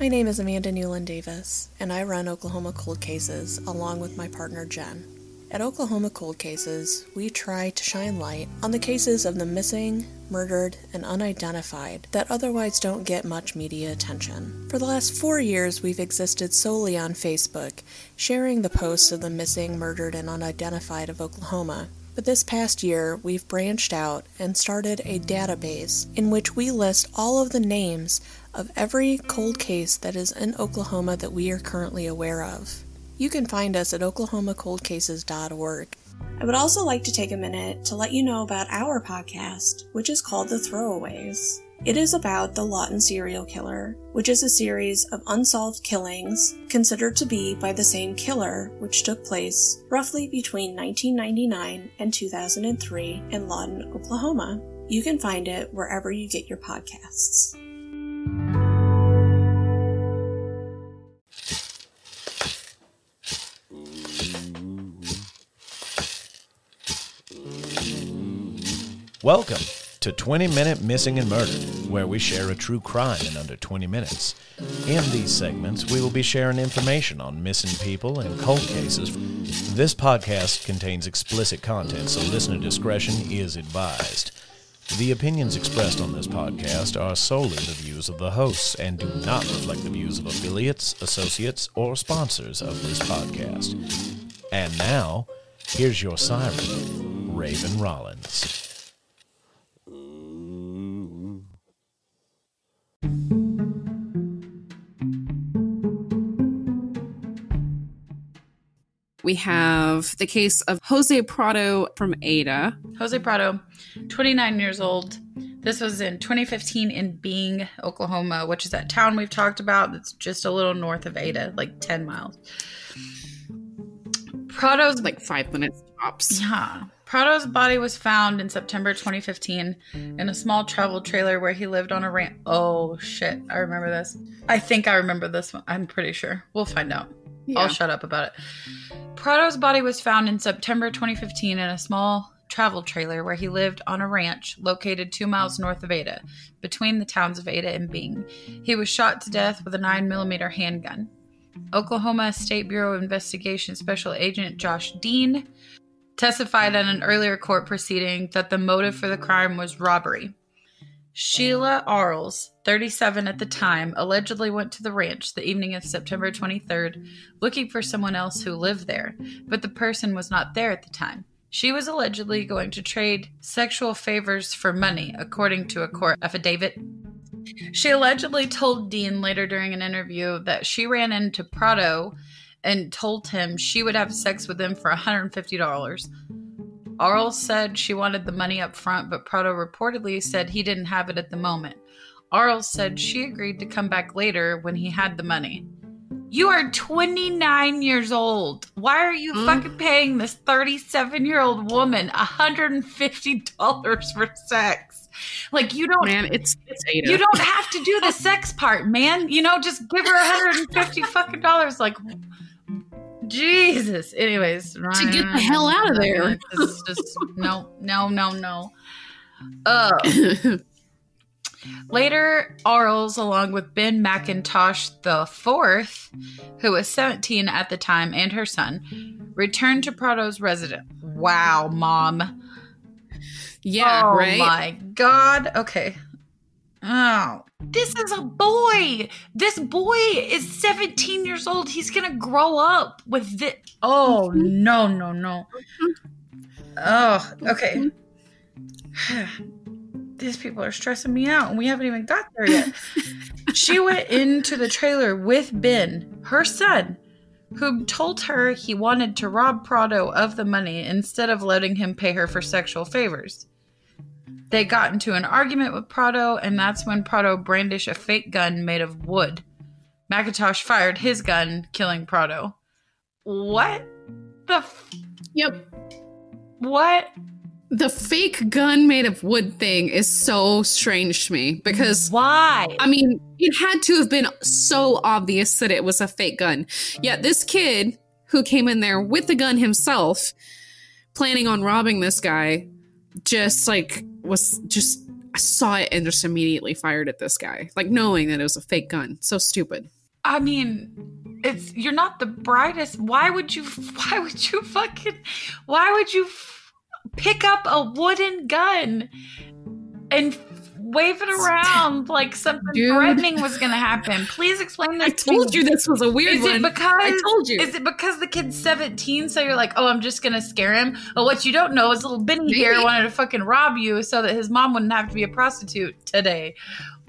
My name is Amanda Newland Davis, and I run Oklahoma Cold Cases along with my partner Jen. At Oklahoma Cold Cases, we try to shine light on the cases of the missing, murdered, and unidentified that otherwise don't get much media attention. For the last four years, we've existed solely on Facebook, sharing the posts of the missing, murdered, and unidentified of Oklahoma. But this past year, we've branched out and started a database in which we list all of the names of every cold case that is in Oklahoma that we are currently aware of. You can find us at oklahomacoldcases.org. I would also like to take a minute to let you know about our podcast, which is called The Throwaways. It is about the Lawton serial killer, which is a series of unsolved killings considered to be by the same killer, which took place roughly between 1999 and 2003 in Lawton, Oklahoma. You can find it wherever you get your podcasts. Welcome to 20 Minute Missing and Murdered, where we share a true crime in under 20 minutes. In these segments, we will be sharing information on missing people and cold cases. This podcast contains explicit content, so listener discretion is advised. The opinions expressed on this podcast are solely the views of the hosts and do not reflect the views of affiliates, associates, or sponsors of this podcast. And now, here's your siren, Raven Rollins. We have the case of Jose Prado from Ada. Jose Prado, 29 years old. This was in 2015 in Byng, Oklahoma, which is that town we've talked about that's just a little north of Ada, like 10 miles. Prado's Like five minutes tops. yeah. Prado's body was found in September 2015 in a small travel trailer where he lived on a ranch. Oh shit, I remember this. I think I remember this one. I'm pretty sure. We'll find out. Yeah. I'll shut up about it. Prado's body was found in September 2015 in a small travel trailer where he lived on a ranch located two miles north of Ada, between the towns of Ada and Byng. He was shot to death with a 9mm handgun. Oklahoma State Bureau of Investigation Special Agent Josh Dean testified in an earlier court proceeding that the motive for the crime was robbery. Sheila Arles, 37 at the time, allegedly went to the ranch the evening of September 23rd looking for someone else who lived there, but the person was not there at the time. She was allegedly going to trade sexual favors for money, according to a court affidavit. She allegedly told Dean later during an interview that she ran into Prado and told him she would have sex with him for $150. Arles said she wanted the money up front, but Prado reportedly said he didn't have it at the moment. Arles said she agreed to come back later when he had the money. You are 29 years old. Why are you Mm. fucking paying this 37 year old woman $150 for sex? Like, you don't Man, it's it's you don't have to do the sex part, man. You know, just give her 150 fucking dollars. Like, Jesus. Anyways, To get the hell out of there. Just, just no, no, no, no. Uh, later, Arles, along with Ben McIntosh the fourth, who was 17 at the time, and her son, returned to Prado's residence. Wow, mom. yeah, oh right. my god. Okay. Oh, this is a boy. This boy is 17 years old. He's gonna grow up with this. Oh mm-hmm. no, no, no. Oh, okay. Mm-hmm. These people are stressing me out, and we haven't even got there yet. she went into the trailer with Ben, her son, who told her he wanted to rob Prado of the money instead of letting him pay her for sexual favors. They got into an argument with Prado, and that's when Prado brandished a fake gun made of wood. McIntosh fired his gun, killing Prado. What the f- Yep. what? The fake gun made of wood thing is so strange to me because Why? I mean, it had to have been so obvious that it was a fake gun. Yet this kid who came in there with the gun himself, planning on robbing this guy, just like was just I saw it and just immediately fired at this guy, like knowing that it was a fake gun. So stupid. I mean, it's you're not the brightest. Why would you? Why would you fucking? Why would you f- pick up a wooden gun and wave it around like something Dude. threatening was going to happen? Please explain this. I told to you this was a weird Is one. it because I told you. Is it because the kid's 17, so you're like, oh, I'm just gonna scare him? But what you don't know is little Benny here wanted to fucking rob you so that his mom wouldn't have to be a prostitute today.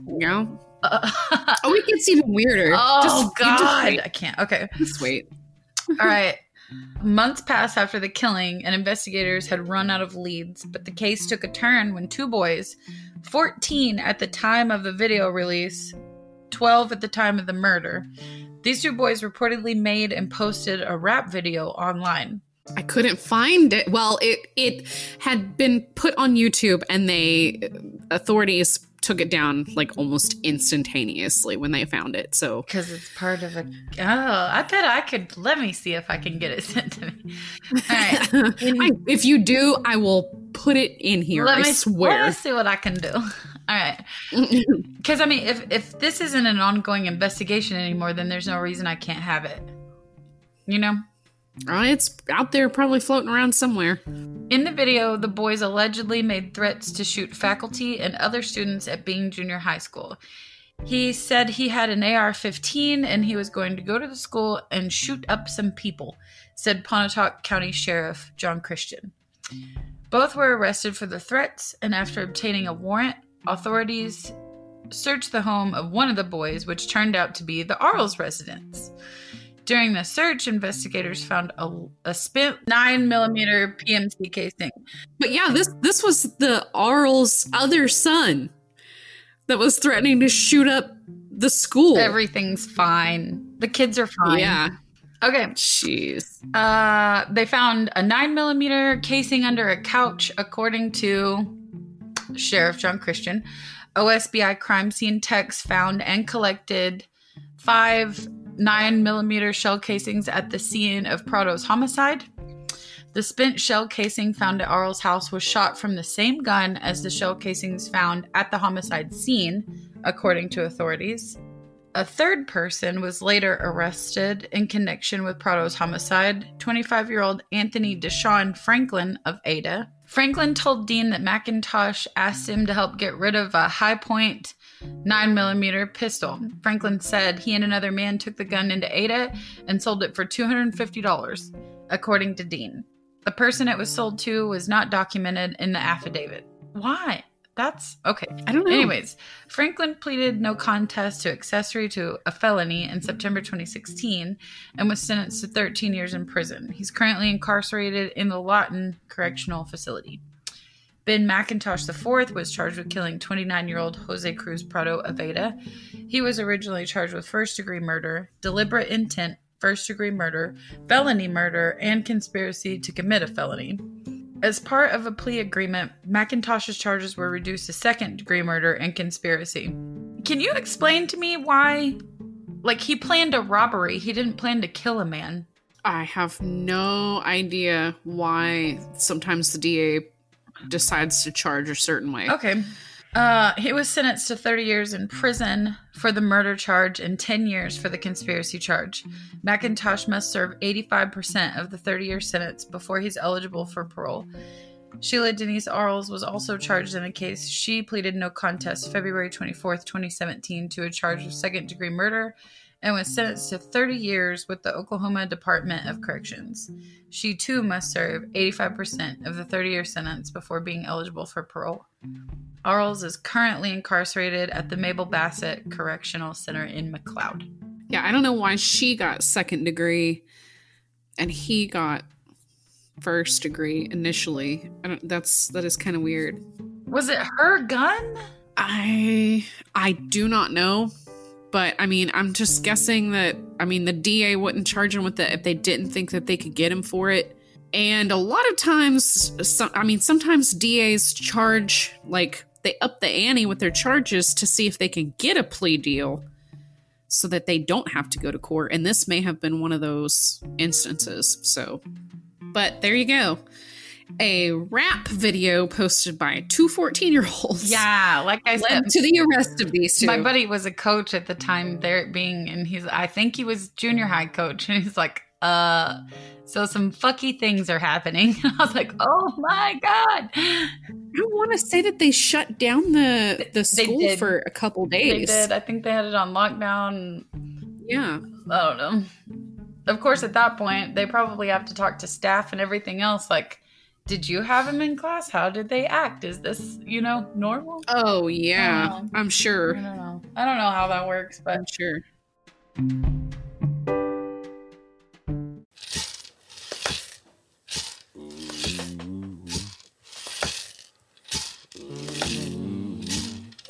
yeah. Uh, Oh, it gets even weirder. oh Just- you just God. I can't. Okay. Just wait. All right. Months passed after the killing, and investigators had run out of leads, but the case took a turn when two boys, 14 at the time of the video release, 12 at the time of the murder, these two boys reportedly made and posted a rap video online. I couldn't find it. Well, it it had been put on YouTube, and they authorities took it down like almost instantaneously when they found it. So Because it's part of a. Oh, I bet I could. Let me see if I can get it sent to me. All right. I- if you do, I will put it in here. let I me Let swear. me see what I can do. All right. Because I mean, if if this isn't an ongoing investigation anymore, then there's no reason I can't have it. You know. Uh, it's out there, probably floating around somewhere. In the video, the boys allegedly made threats to shoot faculty and other students at Byng Junior High School. He said he had an AR 15 and he was going to go to the school and shoot up some people, said Pontotoc County Sheriff John Christian. Both were arrested for the threats, and after obtaining a warrant, authorities searched the home of one of the boys, which turned out to be the Arles residence. During the search, investigators found a, a spent nine millimeter PMC casing. But yeah, this this was the Arles' other son that was threatening to shoot up the school. Everything's fine. The kids are fine. yeah. Okay. Jeez. Uh, they found a nine millimeter casing under a couch, according to Sheriff John Christian. OSBI crime scene techs found and collected five 9mm shell casings at the scene of Prado's homicide. The spent shell casing found at Arles' house was shot from the same gun as the shell casings found at the homicide scene, according to authorities. A third person was later arrested in connection with Prado's homicide, 25 year old Anthony Deshawn Franklin of Ada. Franklin told Dean that McIntosh asked him to help get rid of a Hi-Point 9mm pistol. Franklin said he and another man took the gun into Ada and sold it for $250, according to Dean. The person it was sold to was not documented in the affidavit. Why? That's okay. I don't know. Anyways, Franklin pleaded no contest to accessory to a felony in September 2016 and was sentenced to 13 years in prison. He's currently incarcerated in the Lawton Correctional Facility. Ben McIntosh IV was charged with killing 29 year old Jose Cruz Prado Aveda. He was originally charged with first degree murder, deliberate intent, first degree murder, felony murder, and conspiracy to commit a felony. As part of a plea agreement, McIntosh's charges were reduced to second degree murder and conspiracy. Can you explain to me why? Like, he planned a robbery, he didn't plan to kill a man. I have no idea why sometimes the DA decides to charge a certain way. Okay. Uh, he was sentenced to 30 years in prison for the murder charge and 10 years for the conspiracy charge. McIntosh must serve 85% of the 30 year sentence before he's eligible for parole. Sheila Denise Arles was also charged in the case. She pleaded no contest February 24th, 2017, to a charge of second degree murder and was sentenced to 30 years with the Oklahoma Department of Corrections. She too must serve 85% of the 30 year sentence before being eligible for parole. Arles is currently incarcerated at the Mabel Bassett Correctional Center in McLoud. Yeah, I don't know why she got second degree and he got first degree initially. I don't that's that is kind of weird. Was it her gun? I I do not know, but I mean, I'm just guessing that I mean the DA wouldn't charge him with it if they didn't think that they could get him for it. And a lot of times, I mean, sometimes DAs charge like they up the ante with their charges to see if they can get a plea deal so that they don't have to go to court. And this may have been one of those instances. So, but there you go. A rap video posted by two 14 year olds. Yeah, like I said, to the arrest of these two. my buddy was a coach at the time there being and he's I think he was junior high coach and he's like, uh so some fucky things are happening. I was like, oh my god. I want to say that they shut down the the school for a couple days. They did. I think they had it on lockdown. Yeah. I don't know. Of course, at that point, they probably have to talk to staff and everything else. Like, did you have him in class? How did they act? Is this, you know, normal? Oh yeah. I'm sure. I sure. don't know. I don't know how that works, but I'm sure.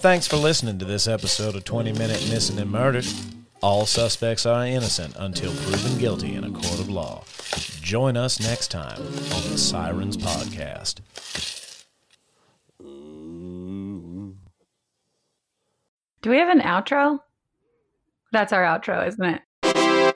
Thanks for listening to this episode of 20 Minute Missing and Murdered. All suspects are innocent until proven guilty in a court of law. Join us next time on the Sirens Podcast. do we have an outro? That's our outro, isn't it?